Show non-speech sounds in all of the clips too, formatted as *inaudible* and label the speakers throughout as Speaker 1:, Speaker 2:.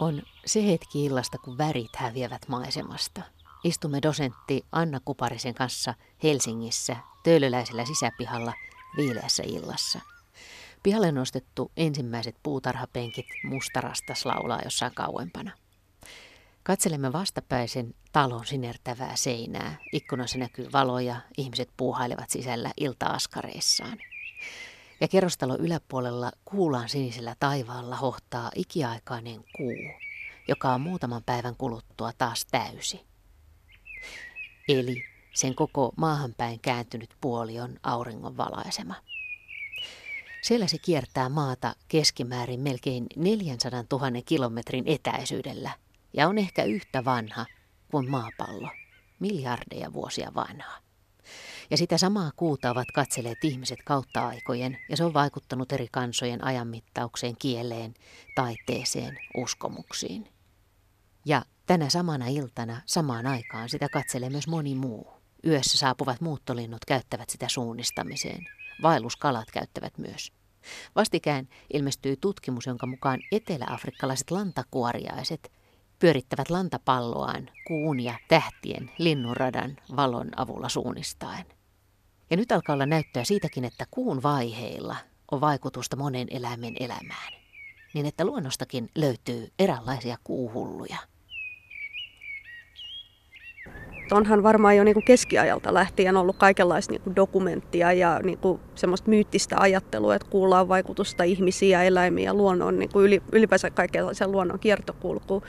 Speaker 1: On se hetki illasta, kun värit häviävät maisemasta. Istumme dosentti Anna Kuparisen kanssa Helsingissä töölöläisellä sisäpihalla viileässä illassa. Pihalle nostettu ensimmäiset puutarhapenkit mustarastas laulaa jossain kauempana. Katselemme vastapäisen talon sinertävää seinää. Ikkunassa näkyy valoja, ihmiset puuhailevat sisällä ilta-askareissaan. Ja kerrostalo yläpuolella kuulaan sinisellä taivaalla hohtaa ikiaikainen kuu, joka on muutaman päivän kuluttua taas täysi. Eli sen koko maahanpäin kääntynyt puoli on auringon valaisema. Siellä se kiertää maata keskimäärin melkein 400 000 kilometrin etäisyydellä ja on ehkä yhtä vanha kuin maapallo, miljardeja vuosia vanha. Ja sitä samaa kuuta ovat katselleet ihmiset kautta aikojen, ja se on vaikuttanut eri kansojen ajanmittaukseen, kieleen, taiteeseen, uskomuksiin. Ja tänä samana iltana, samaan aikaan, sitä katselee myös moni muu. Yössä saapuvat muuttolinnut käyttävät sitä suunnistamiseen. Vaelluskalat käyttävät myös. Vastikään ilmestyi tutkimus, jonka mukaan eteläafrikkalaiset lantakuoriaiset pyörittävät lantapalloaan kuun ja tähtien linnunradan valon avulla suunnistaen. Ja nyt alkaa olla näyttöä siitäkin, että kuun vaiheilla on vaikutusta monen eläimen elämään, niin että luonnostakin löytyy eräänlaisia kuuhulluja –
Speaker 2: onhan varmaan jo niin kuin keskiajalta lähtien ollut kaikenlaista niin kuin dokumenttia ja niin kuin semmoista myyttistä ajattelua, että kuullaan vaikutusta ihmisiä, eläimiä ja luonnon, niin kuin ylipäänsä kaikenlaisen luonnon kiertokulkuun.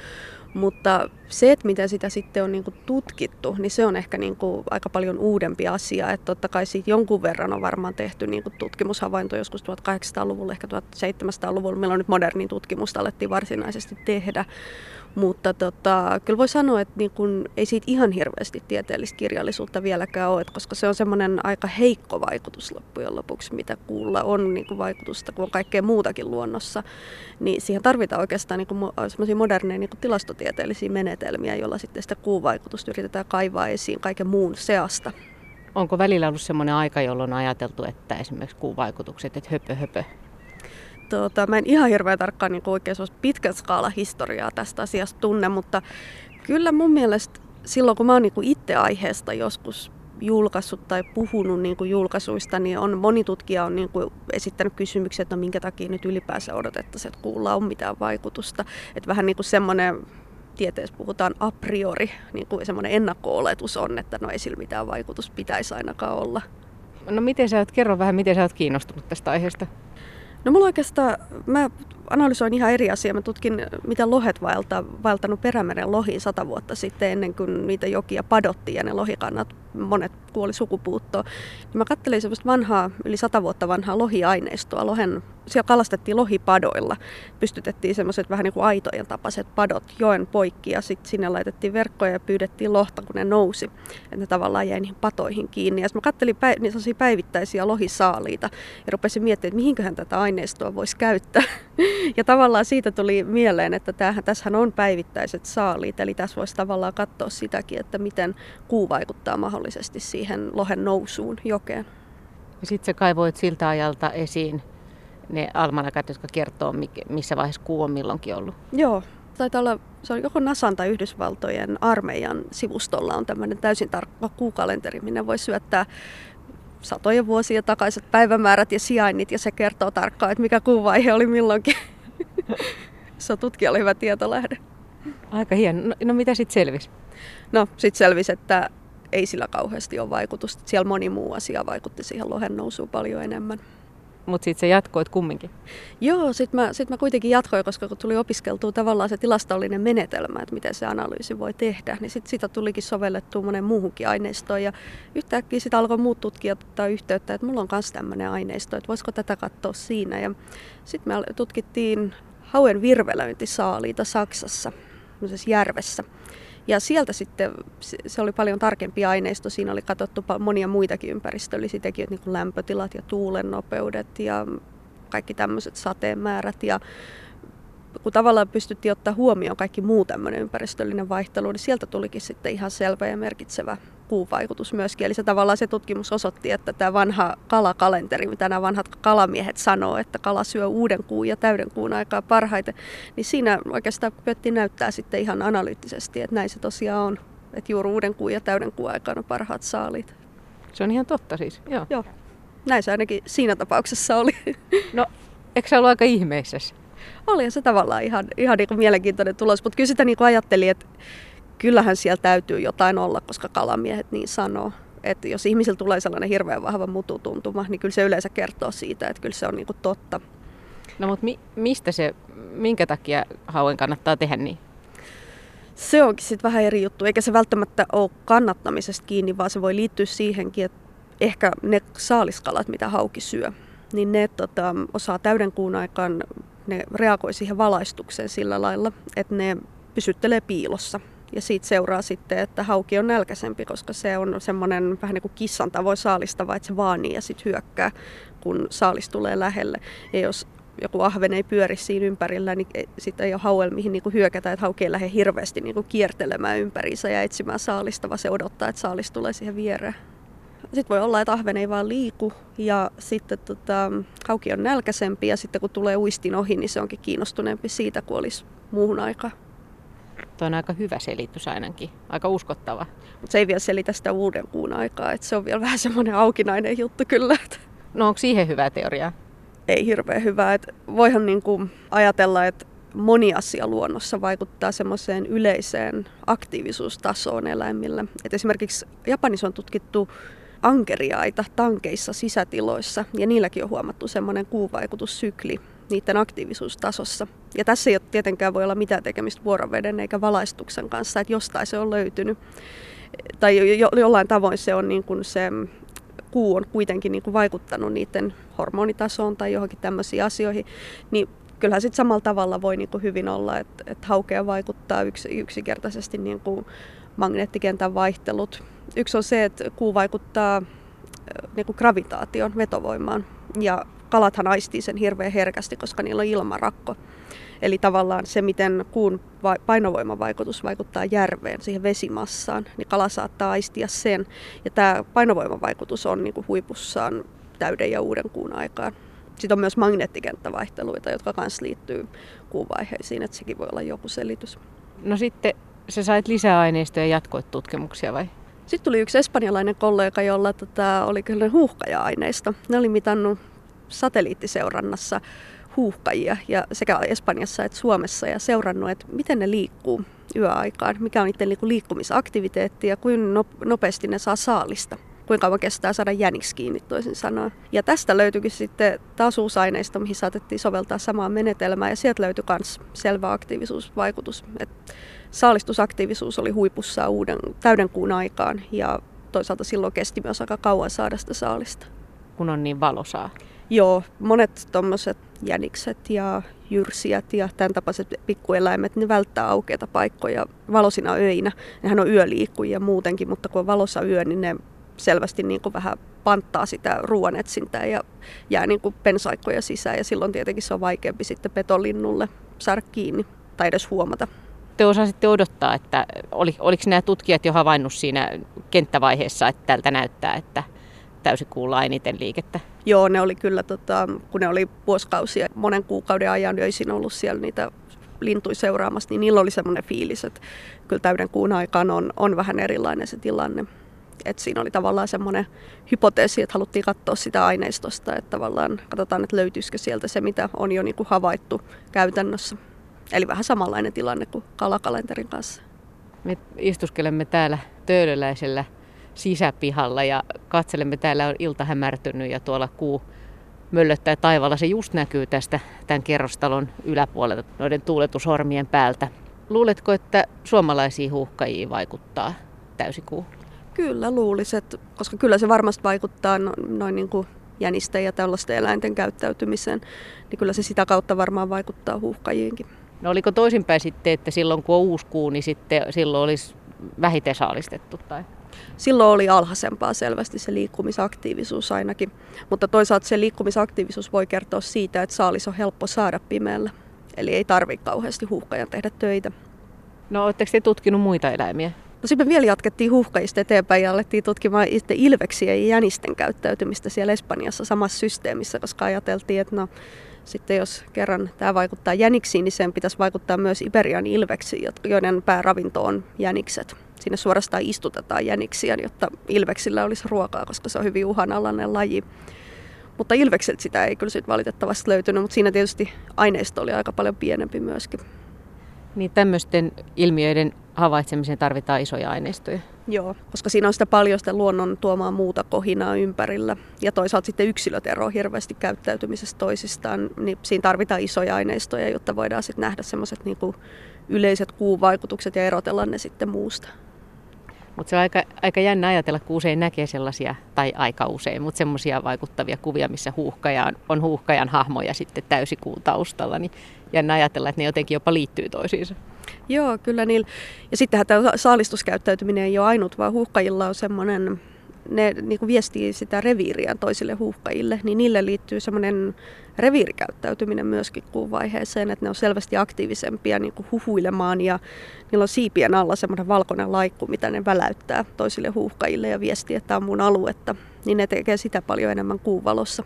Speaker 2: Mutta se, että miten sitä sitten on niin kuin tutkittu, niin se on ehkä niin kuin aika paljon uudempi asia. Että totta kai siitä jonkun verran on varmaan tehty niin kuin tutkimushavainto joskus 1800-luvulla, ehkä 1700-luvulla, milloin nyt modernin tutkimusta alettiin varsinaisesti tehdä. Mutta tota, kyllä voi sanoa, että niin kun, ei siitä ihan hirveästi tieteellistä kirjallisuutta vieläkään ole, koska se on semmoinen aika heikko vaikutus loppujen lopuksi, mitä kuulla on niin kuin vaikutusta, kun on kaikkea muutakin luonnossa. Niin siihen tarvitaan oikeastaan niin semmoisia moderneja niin tilastotieteellisiä menetelmiä, joilla sitten sitä kuuvaikutusta yritetään kaivaa esiin kaiken muun seasta.
Speaker 1: Onko välillä ollut semmoinen aika, jolloin on ajateltu, että esimerkiksi kuuvaikutukset, että höpö höpö,
Speaker 2: Tuota, mä en ihan hirveän tarkkaan niin oikein pitkän skaala historiaa tästä asiasta tunne, mutta kyllä mun mielestä silloin kun mä oon niin itse aiheesta joskus julkaissut tai puhunut niin kuin julkaisuista, niin on, moni tutkija on niin kuin esittänyt kysymyksiä, että no minkä takia nyt ylipäänsä odotettaisiin, että kuulla on mitään vaikutusta. Että vähän niin kuin semmoinen, tieteessä puhutaan a priori, niin kuin semmoinen ennakko-oletus on, että no ei sillä mitään vaikutus pitäisi ainakaan olla.
Speaker 1: No miten sä oot, kerro vähän, miten sä oot kiinnostunut tästä aiheesta?
Speaker 2: No mulla oikeastaan, mä analysoin ihan eri asiaa. Mä tutkin, miten lohet vaeltaa, vaeltanut Perämeren lohiin sata vuotta sitten, ennen kuin niitä jokia padottiin ja ne lohikannat, monet kuoli sukupuuttoon. Niin mä katselin semmoista vanhaa, yli sata vuotta vanhaa lohiaineistoa. Lohen, siellä kalastettiin lohipadoilla. Pystytettiin semmoiset vähän niin kuin aitojen tapaiset padot joen poikki ja sitten sinne laitettiin verkkoja ja pyydettiin lohta, kun ne nousi. Että ne tavallaan jäi niihin patoihin kiinni. Ja mä katselin päiv- niin päivittäisiä lohisaaliita ja rupesin miettimään, että mihinköhän tätä aineistoa voisi käyttää. *laughs* Ja tavallaan siitä tuli mieleen, että tämähän, tässähän on päivittäiset saaliit, eli tässä voisi tavallaan katsoa sitäkin, että miten kuu vaikuttaa mahdollisesti siihen lohen nousuun jokeen.
Speaker 1: Ja sitten sä kaivoit siltä ajalta esiin ne almanakat, jotka kertoo, missä vaiheessa kuu on milloinkin ollut.
Speaker 2: Joo, taitaa olla, se on joko NASAn tai Yhdysvaltojen armeijan sivustolla on tämmöinen täysin tarkka kuukalenteri, minne voi syöttää satoja vuosia takaiset päivämäärät ja sijainnit ja se kertoo tarkkaan, että mikä kuuvaihe oli milloinkin. *laughs* se on tutkijalle hyvä tietolähde.
Speaker 1: Aika hieno. No, no mitä sitten selvisi?
Speaker 2: No sitten selvisi, että ei sillä kauheasti ole vaikutusta. Siellä moni muu asia vaikutti siihen lohen nousuun paljon enemmän.
Speaker 1: Mutta sitten se jatkoit kumminkin?
Speaker 2: Joo, sitten mä, sit mä kuitenkin jatkoin, koska kun tuli opiskeltua tavallaan se tilastollinen menetelmä, että miten se analyysi voi tehdä, niin sitten sitä tulikin sovellettua monen muuhunkin aineistoon. Ja yhtäkkiä sitten alkoi muut tutkijat ottaa yhteyttä, että mulla on myös tämmöinen aineisto, että voisiko tätä katsoa siinä. Ja sitten me tutkittiin hauen virvelöintisaaliita Saksassa, järvessä. Ja sieltä sitten se oli paljon tarkempi aineisto. Siinä oli katsottu monia muitakin ympäristöllisiä tekijöitä, niin kuin lämpötilat ja tuulen nopeudet ja kaikki tämmöiset sateen määrät. Ja kun tavallaan pystyttiin ottaa huomioon kaikki muu tämmöinen ympäristöllinen vaihtelu, niin sieltä tulikin sitten ihan selvä ja merkitsevä kuun vaikutus myöskin. Eli se tavallaan se tutkimus osoitti, että tämä vanha kalakalenteri, mitä nämä vanhat kalamiehet sanoo, että kala syö uuden kuun ja täyden kuun aikaa parhaiten, niin siinä oikeastaan pyöttiin näyttää sitten ihan analyyttisesti, että näin se tosiaan on. Että juuri uuden kuun ja täyden kuun aikana parhaat saaliit.
Speaker 3: Se on ihan totta siis, joo.
Speaker 2: Joo. Näin se ainakin siinä tapauksessa oli.
Speaker 3: No, eikö se ollut aika ihmeessä?
Speaker 2: Oli se tavallaan ihan, ihan niin mielenkiintoinen tulos, mutta kyllä sitä niin ajattelin, että kyllähän siellä täytyy jotain olla, koska kalamiehet niin sanoo. Että jos ihmisillä tulee sellainen hirveän vahva mututuntuma, niin kyllä se yleensä kertoo siitä, että kyllä se on niin kuin totta.
Speaker 3: No mutta mi- mistä se, minkä takia hauen kannattaa tehdä niin?
Speaker 2: Se onkin sitten vähän eri juttu, eikä se välttämättä ole kannattamisesta kiinni, vaan se voi liittyä siihenkin, että ehkä ne saaliskalat, mitä hauki syö, niin ne tota, osaa täyden kuun aikaan, ne reagoi siihen valaistukseen sillä lailla, että ne pysyttelee piilossa. Ja siitä seuraa sitten, että hauki on nälkäisempi, koska se on semmoinen vähän niin kuin kissan tavoin saalistava, että se vaanii ja sitten hyökkää, kun saalis tulee lähelle. Ja jos joku ahven ei pyöri siinä ympärillä, niin sitten ei ole hauel mihin niin hyökätä, että hauki ei lähde hirveästi niin kuin kiertelemään ympäriinsä ja etsimään saalista, vaan se odottaa, että saalis tulee siihen viereen. Sitten voi olla, että ahven ei vaan liiku ja sitten tota, hauki on nälkäisempi ja sitten kun tulee uistin ohi, niin se onkin kiinnostuneempi siitä, kuin olisi muuhun aikaan.
Speaker 3: Tuo on aika hyvä selitys ainakin, aika uskottava.
Speaker 2: Mutta se ei vielä selitä sitä uuden kuun aikaa, että se on vielä vähän semmoinen aukinainen juttu kyllä.
Speaker 3: No onko siihen hyvä teoria?
Speaker 2: Ei hirveän hyvä. Et voihan niinku ajatella, että moni asia luonnossa vaikuttaa semmoiseen yleiseen aktiivisuustasoon eläimillä. Et esimerkiksi Japanissa on tutkittu ankeriaita tankeissa sisätiloissa ja niilläkin on huomattu semmoinen kuuvaikutussykli niiden aktiivisuustasossa. Ja tässä ei ole tietenkään voi olla mitään tekemistä vuoroveden eikä valaistuksen kanssa, että jostain se on löytynyt. Tai jo, jollain tavoin se on niin kuin se kuu on kuitenkin niin kuin vaikuttanut niiden hormonitasoon tai johonkin tämmöisiin asioihin, niin kyllähän sitten samalla tavalla voi niin kuin hyvin olla, että, että haukea vaikuttaa yks, yksinkertaisesti niin kuin magneettikentän vaihtelut. Yksi on se, että kuu vaikuttaa niin kuin gravitaation, vetovoimaan. Ja kalathan aistii sen hirveän herkästi, koska niillä on ilmarakko. Eli tavallaan se, miten kuun painovoimavaikutus vaikuttaa järveen, siihen vesimassaan, niin kala saattaa aistia sen. Ja tämä painovoimavaikutus on niin kuin huipussaan täyden ja uuden kuun aikaan. Sitten on myös magneettikenttävaihteluita, jotka myös liittyy kuuvaiheisiin, että sekin voi olla joku selitys.
Speaker 3: No sitten sä sait lisää aineistoja ja jatkoit tutkimuksia vai?
Speaker 2: Sitten tuli yksi espanjalainen kollega, jolla tota, oli kyllä huuhkaja-aineisto. Ne oli mitannut satelliittiseurannassa huuhkajia ja sekä Espanjassa että Suomessa ja seurannut, että miten ne liikkuu yöaikaan, mikä on niiden liikkumisaktiviteetti ja kuinka nopeasti ne saa saalista kuinka kauan kestää saada jäniksi kiinni toisin sanoen. Ja tästä löytyikin sitten taas mihin saatettiin soveltaa samaa menetelmää ja sieltä löytyi myös selvä aktiivisuusvaikutus. Et saalistusaktiivisuus oli huipussa uuden täyden kuun aikaan ja toisaalta silloin kesti myös aika kauan saada sitä saalista.
Speaker 3: Kun on niin valosaa.
Speaker 2: Joo, monet tuommoiset jänikset ja jyrsijät ja tämän tapaiset pikkueläimet, ne välttää aukeita paikkoja valosina öinä. Nehän on yöliikkujia muutenkin, mutta kun on valossa yö, niin ne selvästi niin kuin vähän panttaa sitä ruoanetsintää ja jää niin kuin pensaikkoja sisään ja silloin tietenkin se on vaikeampi sitten petolinnulle saada kiinni tai edes huomata.
Speaker 3: Te osasitte odottaa, että oli, oliko nämä tutkijat jo havainnut siinä kenttävaiheessa, että tältä näyttää, että täysin kuulla eniten liikettä?
Speaker 2: Joo, ne oli kyllä, tota, kun ne oli vuosikausia, monen kuukauden ajan öisin ollut siellä niitä lintui seuraamassa, niin niillä oli semmoinen fiilis, että kyllä täyden kuun aikaan on, on vähän erilainen se tilanne. Et siinä oli tavallaan semmoinen hypoteesi, että haluttiin katsoa sitä aineistosta, että tavallaan katsotaan, että löytyisikö sieltä se, mitä on jo niin kuin havaittu käytännössä. Eli vähän samanlainen tilanne kuin kalakalenterin kanssa.
Speaker 3: Me istuskelemme täällä töölöläisellä sisäpihalla ja katselemme, täällä on ilta hämärtynyt ja tuolla kuu möllöttää taivaalla. Se just näkyy tästä tämän kerrostalon yläpuolelta noiden tuuletushormien päältä. Luuletko, että suomalaisiin huuhkajiin vaikuttaa täysikuu?
Speaker 2: Kyllä luuliset, koska kyllä se varmasti vaikuttaa no, noin niin kuin jänisten ja tällaisten eläinten käyttäytymiseen, niin kyllä se sitä kautta varmaan vaikuttaa huuhkajiinkin.
Speaker 3: No oliko toisinpäin sitten, että silloin kun on uusi kuu, niin sitten silloin olisi vähiten saalistettu? Tai?
Speaker 2: Silloin oli alhaisempaa selvästi se liikkumisaktiivisuus ainakin, mutta toisaalta se liikkumisaktiivisuus voi kertoa siitä, että saalis on helppo saada pimeällä. Eli ei tarvitse kauheasti huuhkajan tehdä töitä.
Speaker 3: No oletteko te tutkinut muita eläimiä?
Speaker 2: No sitten me vielä jatkettiin huuhkajista eteenpäin ja alettiin tutkimaan itse ilveksiä ja jänisten käyttäytymistä siellä Espanjassa samassa systeemissä, koska ajateltiin, että no sitten jos kerran tämä vaikuttaa jäniksiin, niin sen pitäisi vaikuttaa myös Iberian ilveksiin, joiden pääravinto on jänikset. Sinne suorastaan istutetaan jäniksiä, jotta ilveksillä olisi ruokaa, koska se on hyvin uhanalainen laji. Mutta ilvekset sitä ei kyllä sit valitettavasti löytynyt, mutta siinä tietysti aineisto oli aika paljon pienempi myöskin.
Speaker 3: Niin tämmöisten ilmiöiden havaitsemiseen tarvitaan isoja aineistoja.
Speaker 2: Joo, koska siinä on sitä paljon sitä luonnon tuomaa muuta kohinaa ympärillä. Ja toisaalta sitten yksilöt eroavat hirveästi käyttäytymisestä toisistaan, niin siinä tarvitaan isoja aineistoja, jotta voidaan sitten nähdä semmoiset niinku yleiset kuuvaikutukset ja erotella ne sitten muusta.
Speaker 3: Mutta se on aika, aika jännä ajatella, kun usein näkee sellaisia, tai aika usein, mutta semmoisia vaikuttavia kuvia, missä huuhkaja on, on huuhkajan hahmo ja sitten täysikuun taustalla, niin jännä ajatella, että ne jotenkin jopa liittyy toisiinsa.
Speaker 2: Joo, kyllä niillä. Ja sittenhän tämä saalistuskäyttäytyminen ei ole ainut, vaan huuhkajilla on semmoinen, ne niin kuin viestii sitä reviiriä toisille huuhkajille, niin niille liittyy semmoinen reviirikäyttäytyminen myöskin kuun vaiheeseen, että ne on selvästi aktiivisempia niin kuin huhuilemaan ja niillä on siipien alla semmoinen valkoinen laikku, mitä ne väläyttää toisille huuhkajille ja viestii, että tämä on mun aluetta, niin ne tekee sitä paljon enemmän kuun valossa,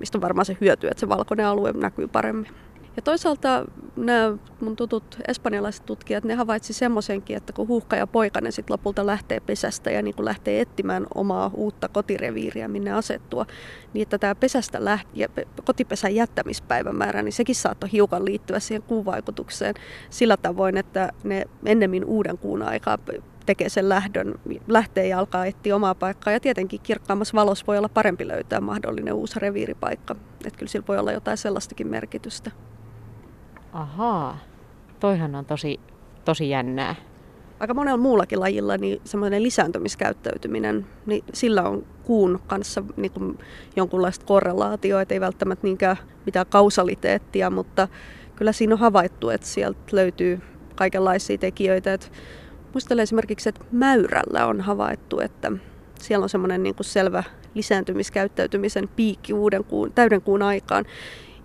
Speaker 2: mistä on varmaan se hyöty, että se valkoinen alue näkyy paremmin. Ja toisaalta nämä mun tutut espanjalaiset tutkijat, ne havaitsi semmoisenkin, että kun huuhka ja poikainen sitten lopulta lähtee pesästä ja niin lähtee etsimään omaa uutta kotireviiriä, minne asettua, niin että tämä pesästä läht- ja kotipesän jättämispäivämäärä, niin sekin saattoi hiukan liittyä siihen kuuvaikutukseen sillä tavoin, että ne ennemmin uuden kuun aikaa tekee sen lähdön, lähtee ja alkaa etsiä omaa paikkaa. Ja tietenkin kirkkaammassa valossa voi olla parempi löytää mahdollinen uusi reviiripaikka. Että kyllä sillä voi olla jotain sellaistakin merkitystä.
Speaker 3: Ahaa, toihan on tosi, tosi jännää.
Speaker 2: Aika monella muullakin lajilla niin semmoinen lisääntymiskäyttäytyminen, niin sillä on kuun kanssa niin kuin jonkunlaista korrelaatioa, ei välttämättä niinkään mitään kausaliteettia, mutta kyllä siinä on havaittu, että sieltä löytyy kaikenlaisia tekijöitä. Että muistelen esimerkiksi, että mäyrällä on havaittu, että siellä on semmoinen niin kuin selvä lisääntymiskäyttäytymisen piikki uuden kuun, täyden kuun aikaan.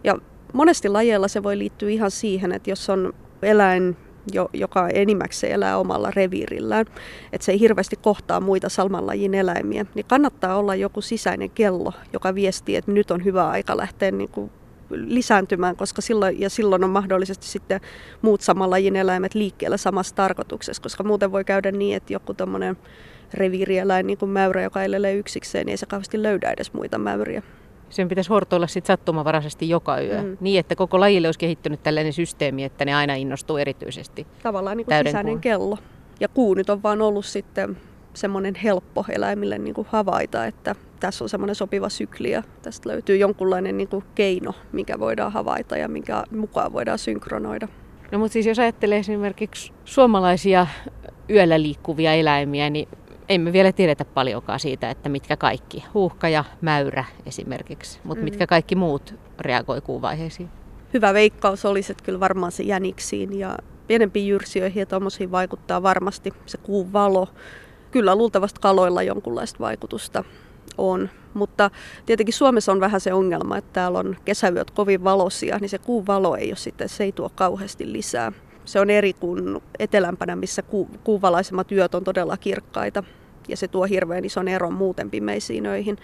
Speaker 2: Ja monesti lajeilla se voi liittyä ihan siihen, että jos on eläin, jo, joka enimmäkseen elää omalla reviirillään, että se ei hirveästi kohtaa muita salmanlajin eläimiä, niin kannattaa olla joku sisäinen kello, joka viestii, että nyt on hyvä aika lähteä niin kuin lisääntymään, koska silloin, ja silloin on mahdollisesti sitten muut saman lajin eläimet liikkeellä samassa tarkoituksessa, koska muuten voi käydä niin, että joku tämmöinen reviirieläin, niin kuin mäyrä, joka elelee yksikseen, niin ei se kauheasti löydä edes muita mäyriä
Speaker 3: sen pitäisi hortoilla sit sattumavaraisesti joka yö. Mm. Niin, että koko lajille olisi kehittynyt tällainen systeemi, että ne aina innostuu erityisesti.
Speaker 2: Tavallaan niin kuin sisäinen kuun. kello. Ja kuu nyt on vaan ollut sitten semmoinen helppo eläimille niin kuin havaita, että tässä on semmoinen sopiva sykli ja tästä löytyy jonkunlainen niin kuin keino, mikä voidaan havaita ja minkä mukaan voidaan synkronoida.
Speaker 3: No mutta siis jos ajattelee esimerkiksi suomalaisia yöllä liikkuvia eläimiä, niin emme vielä tiedetä paljonkaan siitä, että mitkä kaikki, huuhka ja mäyrä esimerkiksi, mutta mm. mitkä kaikki muut reagoi kuuvaiheisiin.
Speaker 2: Hyvä veikkaus olisi, että kyllä varmaan se jäniksiin ja pienempiin jyrsijöihin ja tuommoisiin vaikuttaa varmasti se kuun valo. Kyllä luultavasti kaloilla jonkunlaista vaikutusta on, mutta tietenkin Suomessa on vähän se ongelma, että täällä on kesäyöt kovin valoisia, niin se kuun valo ei ole sitten, se ei tuo kauheasti lisää. Se on eri kuin etelämpänä, missä ku, kuuvalaisemmat yöt on todella kirkkaita ja se tuo hirveän ison eron muuten pimeisiin öihin.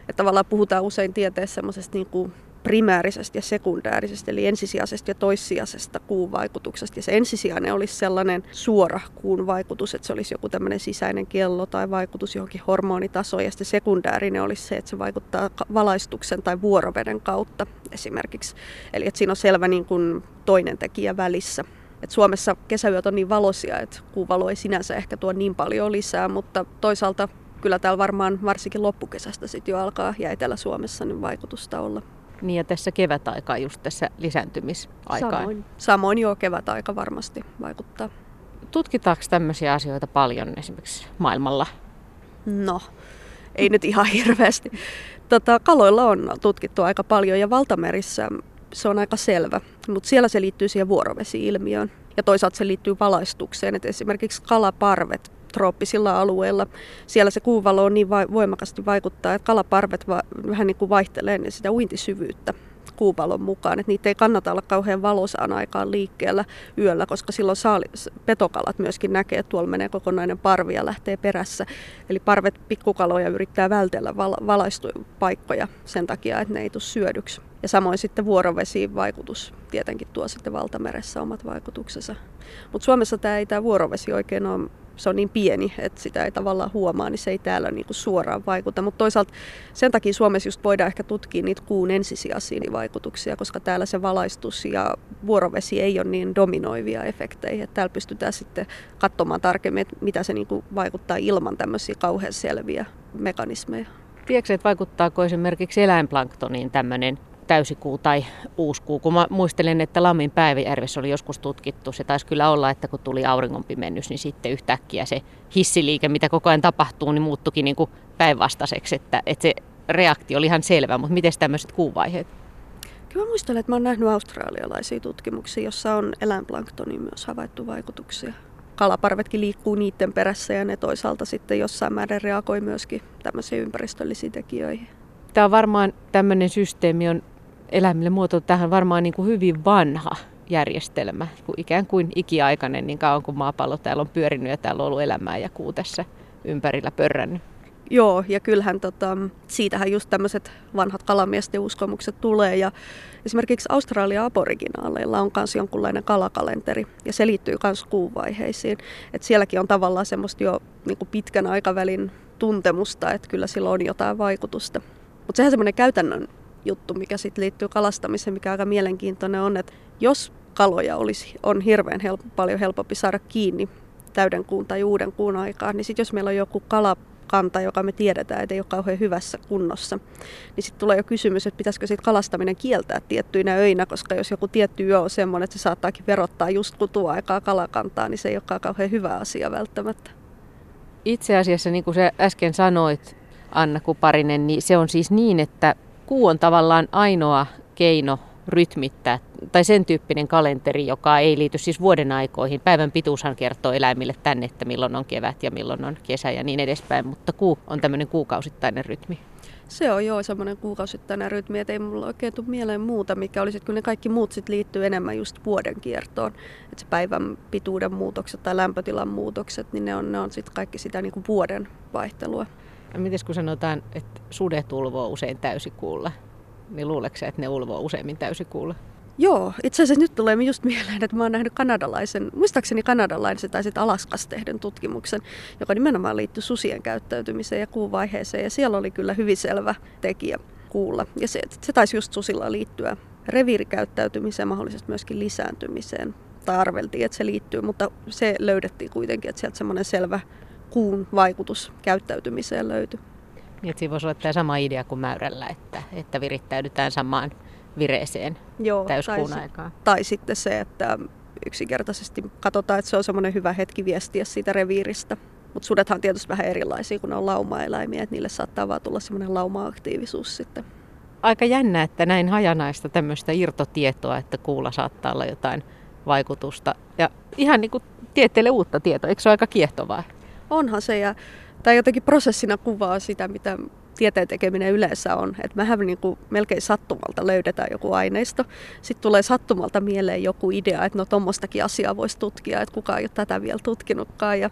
Speaker 2: Että tavallaan puhutaan usein tieteessä semmoisesta niin kuin primäärisestä ja sekundäärisestä, eli ensisijaisesta ja toissijaisesta kuun vaikutuksesta. Ja se ensisijainen olisi sellainen suora kuun vaikutus, että se olisi joku tämmöinen sisäinen kello tai vaikutus johonkin hormonitasoon. Ja sitten sekundäärinen olisi se, että se vaikuttaa valaistuksen tai vuoroveden kautta esimerkiksi. Eli että siinä on selvä niin kuin toinen tekijä välissä. Et Suomessa kesäyöt on niin valoisia, että kuuvalo ei sinänsä ehkä tuo niin paljon lisää, mutta toisaalta kyllä täällä varmaan varsinkin loppukesästä sitten jo alkaa ja Etelä-Suomessa niin vaikutusta olla.
Speaker 3: Niin ja tässä kevätaikaa just tässä lisääntymisaikaan.
Speaker 2: Samoin, samoin jo kevätaika varmasti vaikuttaa.
Speaker 3: Tutkitaanko tämmöisiä asioita paljon esimerkiksi maailmalla?
Speaker 2: No, ei nyt ihan hirveästi. Tota, kaloilla on tutkittu aika paljon ja valtamerissä se on aika selvä, mutta siellä se liittyy siihen vuorovesi-ilmiöön. Ja toisaalta se liittyy valaistukseen, että esimerkiksi kalaparvet trooppisilla alueilla, siellä se kuuvalo on niin voimakkaasti vaikuttaa, että kalaparvet va- vähän niin kuin vaihtelee niin sitä uintisyvyyttä kuupalon mukaan. Että niitä ei kannata olla kauhean valosaan aikaan liikkeellä yöllä, koska silloin saali, petokalat myöskin näkee, että tuolla menee kokonainen parvi ja lähtee perässä. Eli parvet pikkukaloja yrittää vältellä val, valaistupaikkoja sen takia, että ne ei tule syödyksi. Ja samoin sitten vuorovesiin vaikutus tietenkin tuo sitten valtameressä omat vaikutuksensa. Mutta Suomessa tämä ei tämä vuorovesi oikein ole se on niin pieni, että sitä ei tavallaan huomaa, niin se ei täällä niinku suoraan vaikuta. Mutta toisaalta sen takia Suomessa just voidaan ehkä tutkia niitä kuun ensisijaisia vaikutuksia, koska täällä se valaistus ja vuorovesi ei ole niin dominoivia efektejä. Että täällä pystytään sitten katsomaan tarkemmin, että mitä se niinku vaikuttaa ilman tämmöisiä kauhean selviä mekanismeja.
Speaker 3: Tiedätkö, että vaikuttaako esimerkiksi eläinplanktoniin tämmöinen täysikuu tai uuskuu. Kun mä muistelen, että Lammin päiväjärvessä oli joskus tutkittu, se taisi kyllä olla, että kun tuli auringonpimennys, niin sitten yhtäkkiä se hissiliike, mitä koko ajan tapahtuu, niin muuttukin niin kuin päinvastaiseksi, että, että se reaktio oli ihan selvä, mutta miten tämmöiset kuuvaiheet?
Speaker 2: Kyllä mä muistelen, että mä oon nähnyt australialaisia tutkimuksia, jossa on eläinplanktoniin myös havaittu vaikutuksia. Kalaparvetkin liikkuu niiden perässä ja ne toisaalta sitten jossain määrin reagoi myöskin tämmöisiin ympäristöllisiin tekijöihin.
Speaker 3: Tämä on varmaan tämmöinen systeemi on eläimille muoto tähän varmaan niin kuin hyvin vanha järjestelmä, kuin ikään kuin ikiaikainen niin kauan kuin maapallo täällä on pyörinyt ja täällä on ollut elämää ja kuu tässä ympärillä pörrännyt.
Speaker 2: Joo, ja kyllähän tota, siitähän just tämmöiset vanhat kalamiesten uskomukset tulee. Ja esimerkiksi Australia aboriginaaleilla on myös jonkunlainen kalakalenteri, ja se liittyy myös kuuvaiheisiin. Et sielläkin on tavallaan semmoista jo niin pitkän aikavälin tuntemusta, että kyllä sillä on jotain vaikutusta. Mutta sehän semmoinen käytännön juttu, mikä sitten liittyy kalastamiseen, mikä aika mielenkiintoinen on, että jos kaloja olisi, on hirveän help, paljon helpompi saada kiinni täyden kuun tai uuden kuun aikaan, niin sitten jos meillä on joku kalakanta, joka me tiedetään, että ei ole kauhean hyvässä kunnossa, niin sitten tulee jo kysymys, että pitäisikö sitten kalastaminen kieltää tiettyinä öinä, koska jos joku tietty yö on semmoinen, että se saattaakin verottaa just kutuaikaa kalakantaa, niin se ei olekaan kauhean hyvä asia välttämättä.
Speaker 3: Itse asiassa, niin kuin sä äsken sanoit, Anna Kuparinen, niin se on siis niin, että kuu on tavallaan ainoa keino rytmittää, tai sen tyyppinen kalenteri, joka ei liity siis vuoden aikoihin. Päivän pituushan kertoo eläimille tänne, että milloin on kevät ja milloin on kesä ja niin edespäin, mutta kuu on tämmöinen kuukausittainen rytmi.
Speaker 2: Se on joo semmoinen kuukausittainen rytmi, että ei mulla oikein tule mieleen muuta, mikä olisi, kun ne kaikki muut sit liittyy enemmän just vuoden kiertoon. Että se päivän pituuden muutokset tai lämpötilan muutokset, niin ne on, ne on sitten kaikki sitä niin kuin vuoden vaihtelua.
Speaker 3: Miten kun sanotaan, että sudet ulvoo usein täysikuulla, niin luuleeko että ne ulvoo useimmin täysikuulla?
Speaker 2: Joo, itse asiassa nyt tulee just mieleen, että mä oon nähnyt kanadalaisen, muistaakseni kanadalaisen tai sitten Alaskas tehden tutkimuksen, joka nimenomaan liittyy susien käyttäytymiseen ja kuuvaiheeseen. Ja siellä oli kyllä hyvin selvä tekijä kuulla. Ja se, se taisi just susilla liittyä reviirikäyttäytymiseen, mahdollisesti myöskin lisääntymiseen. Tai arveltiin, että se liittyy, mutta se löydettiin kuitenkin, että sieltä semmoinen selvä kuun vaikutus käyttäytymiseen löytyi.
Speaker 3: Niin, siinä voisi olla tämä sama idea kuin mäyrällä, että, että virittäydytään samaan vireeseen
Speaker 2: Joo,
Speaker 3: täyskuun
Speaker 2: tai,
Speaker 3: aikaa.
Speaker 2: Tai sitten se, että yksinkertaisesti katsotaan, että se on semmoinen hyvä hetki viestiä siitä reviiristä. Mutta sudethan on tietysti vähän erilaisia, kun ne on laumaeläimiä, että niille saattaa vaan tulla semmoinen lauma-aktiivisuus sitten.
Speaker 3: Aika jännä, että näin hajanaista tämmöistä irtotietoa, että kuulla saattaa olla jotain vaikutusta. Ja ihan niin kuin tieteelle uutta tietoa, eikö se ole aika kiehtovaa?
Speaker 2: Onhan se ja tämä jotenkin prosessina kuvaa sitä, mitä tieteen tekeminen yleensä on. Että mehän niin kuin melkein sattumalta löydetään joku aineisto. Sitten tulee sattumalta mieleen joku idea, että no tuommoistakin asiaa voisi tutkia, että kukaan ei ole tätä vielä tutkinutkaan. Ja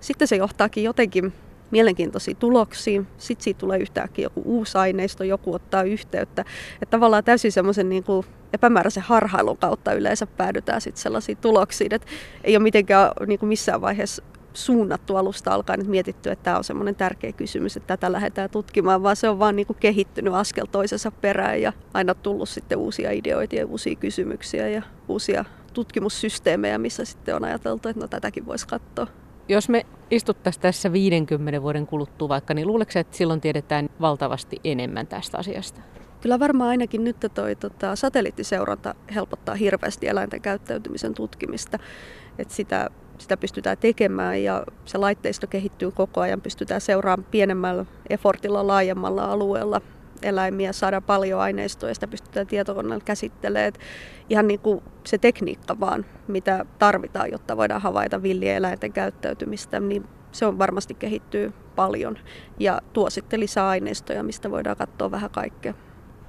Speaker 2: sitten se johtaakin jotenkin mielenkiintoisiin tuloksiin. Sitten siitä tulee yhtäkkiä joku uusi aineisto, joku ottaa yhteyttä. Että tavallaan täysin semmoisen niin epämääräisen harhailun kautta yleensä päädytään sitten sellaisiin tuloksiin, että ei ole mitenkään niin kuin missään vaiheessa suunnattu alusta alkaen, että mietitty, että tämä on semmoinen tärkeä kysymys, että tätä lähdetään tutkimaan, vaan se on vaan niin kuin kehittynyt askel toisensa perään ja aina tullut sitten uusia ideoita ja uusia kysymyksiä ja uusia tutkimussysteemejä, missä sitten on ajateltu, että no tätäkin voisi katsoa.
Speaker 3: Jos me istuttaisiin tässä 50 vuoden kuluttua vaikka, niin luuleeko että silloin tiedetään valtavasti enemmän tästä asiasta?
Speaker 2: Kyllä varmaan ainakin nyt toi tota, satelliittiseuranta helpottaa hirveästi eläinten käyttäytymisen tutkimista. että sitä sitä pystytään tekemään ja se laitteisto kehittyy koko ajan. Pystytään seuraamaan pienemmällä effortilla laajemmalla alueella eläimiä, saada paljon aineistoa ja sitä pystytään tietokoneella käsittelemään. Ihan niin kuin se tekniikka vaan, mitä tarvitaan, jotta voidaan havaita villien eläinten käyttäytymistä, niin se on varmasti kehittyy paljon ja tuo sitten lisää aineistoja, mistä voidaan katsoa vähän kaikkea.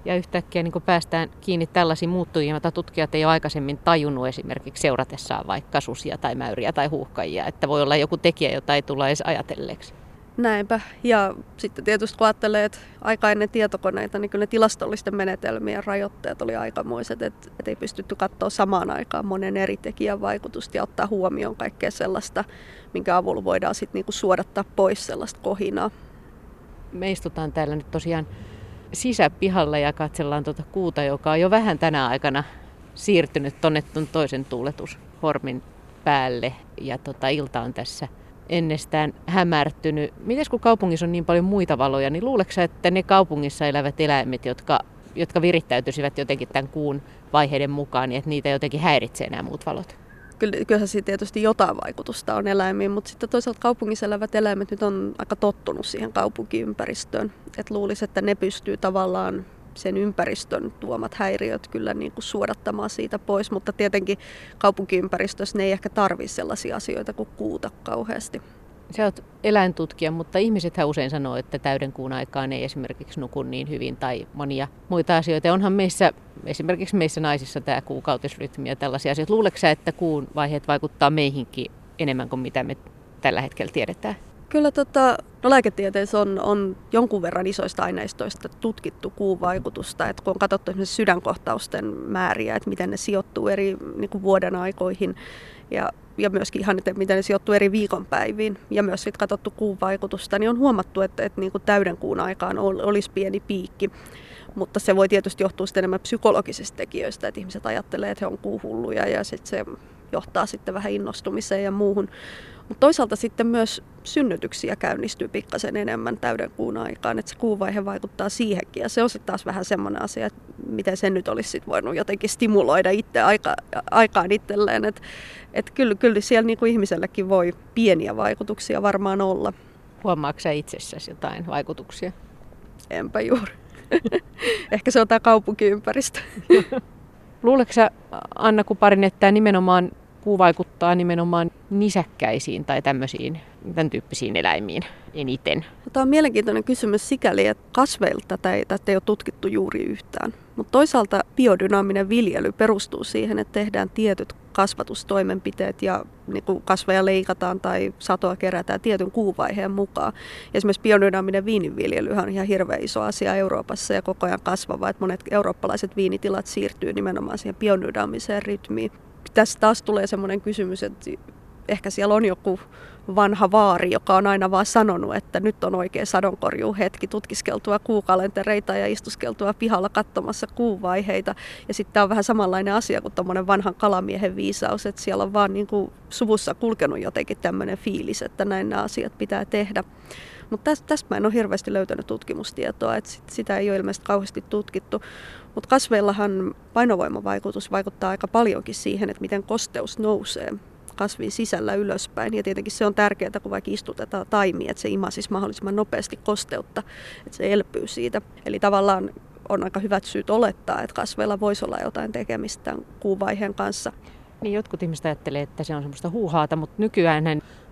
Speaker 3: Ja yhtäkkiä niin päästään kiinni tällaisiin muuttujiin, joita tutkijat ei ole aikaisemmin tajunnut esimerkiksi seuratessaan vaikka susia tai mäyriä tai huuhkajia. Että voi olla joku tekijä, jota ei tulla edes ajatelleeksi.
Speaker 2: Näinpä. Ja sitten tietysti kun ajattelee, että aika ennen tietokoneita, niin kyllä ne tilastollisten menetelmien rajoitteet oli aikamoiset, että, että ei pystytty katsoa samaan aikaan monen eri tekijän vaikutusta ja ottaa huomioon kaikkea sellaista, minkä avulla voidaan sitten niinku suodattaa pois sellaista kohinaa.
Speaker 3: Me istutaan täällä nyt tosiaan sisäpihalla ja katsellaan tuota kuuta, joka on jo vähän tänä aikana siirtynyt tuonne toisen tuuletushormin päälle. Ja tota, ilta on tässä ennestään hämärtynyt. Miten kun kaupungissa on niin paljon muita valoja, niin luuleeko että ne kaupungissa elävät eläimet, jotka, jotka virittäytyisivät jotenkin tämän kuun vaiheiden mukaan, niin että niitä jotenkin häiritsee nämä muut valot?
Speaker 2: Kyllä, kyllähän siitä tietysti jotain vaikutusta on eläimiin, mutta sitten toisaalta kaupungissa elävät eläimet nyt on aika tottunut siihen kaupunkiympäristöön. Et luulisi, että ne pystyy tavallaan sen ympäristön tuomat häiriöt kyllä niin kuin suodattamaan siitä pois, mutta tietenkin kaupunkiympäristössä ne ei ehkä tarvitse sellaisia asioita kuin kuuta kauheasti.
Speaker 3: Sä oot eläintutkija, mutta ihmiset usein sanoo, että täyden kuun aikaan ei esimerkiksi nuku niin hyvin tai monia muita asioita. Onhan meissä, esimerkiksi meissä naisissa tämä kuukautisrytmi ja tällaisia asioita. Luuletko sä, että kuun vaiheet vaikuttaa meihinkin enemmän kuin mitä me tällä hetkellä tiedetään?
Speaker 2: Kyllä tota, no lääketieteessä on, on jonkun verran isoista aineistoista tutkittu kuun vaikutusta, että kun on katsottu esimerkiksi sydänkohtausten määriä, että miten ne sijoittuu eri niin kuin vuoden aikoihin ja, ja myöskin ihan, että miten ne sijoittuu eri viikonpäiviin ja myös sitten katsottu kuun vaikutusta, niin on huomattu, että, että niin kuin täyden kuun aikaan olisi pieni piikki. Mutta se voi tietysti johtua sitten enemmän psykologisista tekijöistä, että ihmiset ajattelee, että he on kuuhulluja ja sitten se johtaa sitten vähän innostumiseen ja muuhun. Mutta toisaalta sitten myös synnytyksiä käynnistyy pikkasen enemmän täyden kuun aikaan, että se kuuvaihe vaikuttaa siihenkin. Ja se on sitten taas vähän semmoinen asia, että miten sen nyt olisi sit voinut jotenkin stimuloida itse aika, aikaan itselleen. Että et kyllä, kyllä siellä niinku ihmiselläkin voi pieniä vaikutuksia varmaan olla.
Speaker 3: Huomaatko itsessäsi jotain vaikutuksia?
Speaker 2: Enpä juuri. *laughs* Ehkä se on tämä kaupunkiympäristö. *laughs*
Speaker 3: Luuletko Anna Kuparin, että nimenomaan puu vaikuttaa nimenomaan nisäkkäisiin tai tämmöisiin, tämän tyyppisiin eläimiin eniten?
Speaker 2: Tämä on mielenkiintoinen kysymys sikäli, että kasveilta tätä ei, tätä ei ole tutkittu juuri yhtään. Mutta toisaalta biodynaaminen viljely perustuu siihen, että tehdään tietyt kasvatustoimenpiteet ja niin kuin kasveja leikataan tai satoa kerätään tietyn kuuvaiheen mukaan. Ja esimerkiksi biodynaaminen viininviljely on ihan hirveän iso asia Euroopassa ja koko ajan kasvava, että monet eurooppalaiset viinitilat siirtyy nimenomaan siihen biodynaamiseen rytmiin tässä taas tulee semmoinen kysymys, että ehkä siellä on joku vanha vaari, joka on aina vaan sanonut, että nyt on oikein sadonkorjuu hetki tutkiskeltua kuukalentereita ja istuskeltua pihalla katsomassa kuuvaiheita. Ja sitten on vähän samanlainen asia kuin tuommoinen vanhan kalamiehen viisaus, että siellä on vaan niin kuin suvussa kulkenut jotenkin tämmöinen fiilis, että näin nämä asiat pitää tehdä. Mutta tästä, tästä mä en ole hirveästi löytänyt tutkimustietoa, että sit, sitä ei ole ilmeisesti kauheasti tutkittu. Mutta kasveillahan painovoimavaikutus vaikuttaa aika paljonkin siihen, että miten kosteus nousee kasvin sisällä ylöspäin. Ja tietenkin se on tärkeää, kun vaikka istutetaan taimia, että se imasisi mahdollisimman nopeasti kosteutta, että se elpyy siitä. Eli tavallaan on aika hyvät syyt olettaa, että kasveilla voisi olla jotain tekemistä tämän kuuvaiheen kanssa.
Speaker 3: Niin jotkut ihmiset ajattelee, että se on semmoista huuhaata, mutta nykyään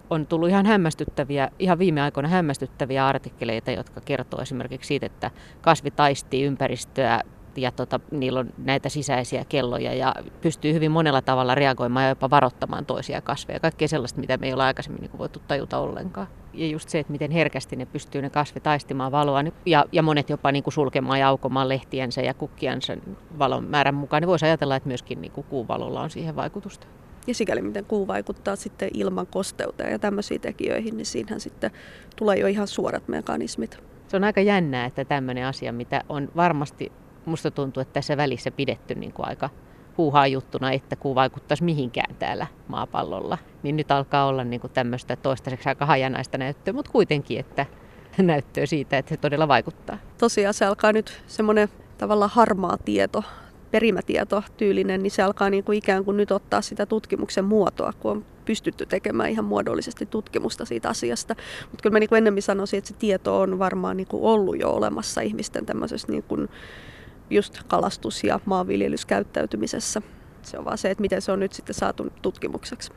Speaker 3: on tullut ihan hämmästyttäviä, ihan viime aikoina hämmästyttäviä artikkeleita, jotka kertoo esimerkiksi siitä, että kasvi taistii ympäristöä ja tota, niillä on näitä sisäisiä kelloja ja pystyy hyvin monella tavalla reagoimaan ja jopa varoittamaan toisia kasveja. Kaikkea sellaista, mitä me ei ole aikaisemmin niin voitu tajuta ollenkaan. Ja just se, että miten herkästi ne pystyy ne kasvit taistimaan valoa ja, ja monet jopa niin kuin sulkemaan ja aukomaan lehtiensä ja kukkiansa valon määrän mukaan, niin voisi ajatella, että myöskin niin kuin kuun valolla on siihen vaikutusta.
Speaker 2: Ja sikäli miten kuu vaikuttaa sitten ilman kosteuteen ja tämmöisiin tekijöihin, niin siinähän sitten tulee jo ihan suorat mekanismit.
Speaker 3: Se on aika jännää, että tämmöinen asia, mitä on varmasti musta tuntuu, että tässä välissä pidetty niin kuin aika huuhaa juttuna, että kuu vaikuttaisi mihinkään täällä maapallolla. Niin nyt alkaa olla niin kuin tämmöistä toistaiseksi aika hajanaista näyttöä, mutta kuitenkin, että *laughs* näyttöä siitä, että se todella vaikuttaa.
Speaker 2: Tosiaan se alkaa nyt semmoinen tavallaan harmaa tieto, perimätieto tyylinen, niin se alkaa niin kuin ikään kuin nyt ottaa sitä tutkimuksen muotoa, kun on pystytty tekemään ihan muodollisesti tutkimusta siitä asiasta. Mutta kyllä mä niin kuin ennemmin sanoisin, että se tieto on varmaan niin kuin ollut jo olemassa ihmisten tämmöisessä niin kuin just kalastus- ja maanviljelyskäyttäytymisessä. Se on vaan se, että miten se on nyt sitten saatu tutkimukseksi.